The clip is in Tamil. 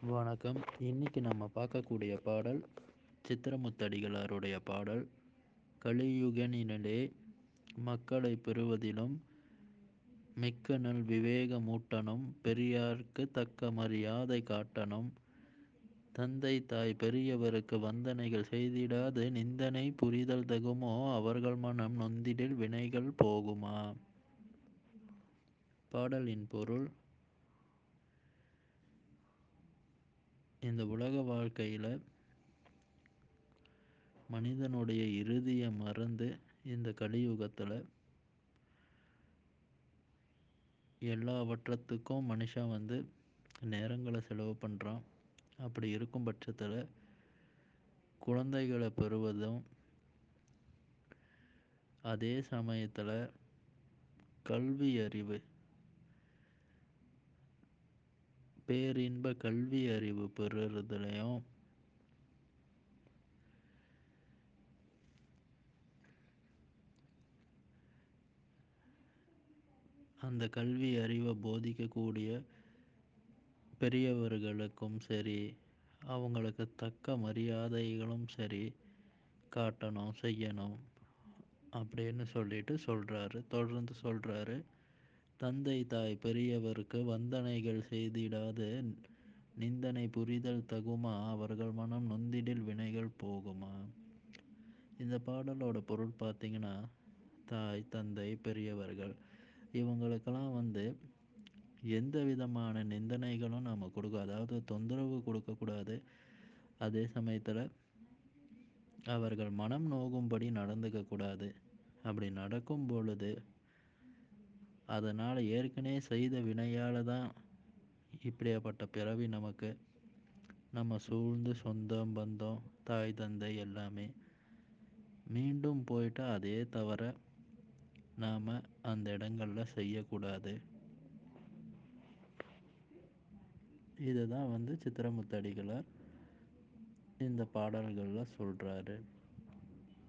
வணக்கம். இன்னைக்கு நம்ம பார்க்கக்கூடிய பாடல் சித்திரமுத்தடிகளாருடைய பாடல் கலியுகனினிலே மக்களை பெறுவதிலும் மிக்க நல் விவேகமூட்டனும் பெரியார்க்கு தக்க மரியாதை காட்டனும் தந்தை தாய் பெரியவருக்கு வந்தனைகள் செய்திடாது நிந்தனை புரிதல் தகுமோ அவர்கள் மனம் நொந்திடில் வினைகள் போகுமா? பாடலின் பொருள் இந்த உலக வாழ்க்கையில் மனிதனுடைய இறுதியை மறந்து இந்த கலியுகத்தில் எல்லாவற்றத்துக்கும் மனுஷன் வந்து நேரங்களை செலவு பண்ணுறான் அப்படி இருக்கும் பட்சத்தில் குழந்தைகளை பெறுவதும் அதே சமயத்தில் கல்வி அறிவு பேரின்ப கல்வி அறிவு பெறுறதுலையும் அந்த கல்வி அறிவை போதிக்கக்கூடிய பெரியவர்களுக்கும் சரி அவங்களுக்கு தக்க மரியாதைகளும் சரி காட்டணும் செய்யணும் அப்படின்னு சொல்லிட்டு சொல்கிறாரு தொடர்ந்து சொல்கிறாரு தந்தை தாய் பெரியவருக்கு வந்தனைகள் செய்திடாது. நிந்தனை புரிதல் தகுமா? அவர்கள் மனம் நொந்திடில் வினைகள் போகுமா? இந்த பாடலோட பொருள் பார்த்திங்கன்னா தாய் தந்தை பெரியவர்கள். இவங்களுக்கெல்லாம் வந்து எந்த விதமான நிந்தனைகளும் நாம் கொடுக்க அதாவது தொந்தரவு கொடுக்கக்கூடாது. அதே சமயத்தில் அவர்கள் மனம் நோகும்படி நடந்துக்க கூடாது அப்படி நடக்கும் பொழுது அதனால் ஏற்கனவே செய்த வினையால் தான் இப்படியாப்பட்ட பிறவி நமக்கு நம்ம சூழ்ந்து சொந்தம் பந்தம் தாய் தந்தை எல்லாமே மீண்டும் போயிட்டு அதே தவிர நாம் அந்த இடங்களில் செய்யக்கூடாது. இதை தான் வந்து சித்திரமுத்தடிகளார் இந்த பாடல்களில் சொல்கிறாரு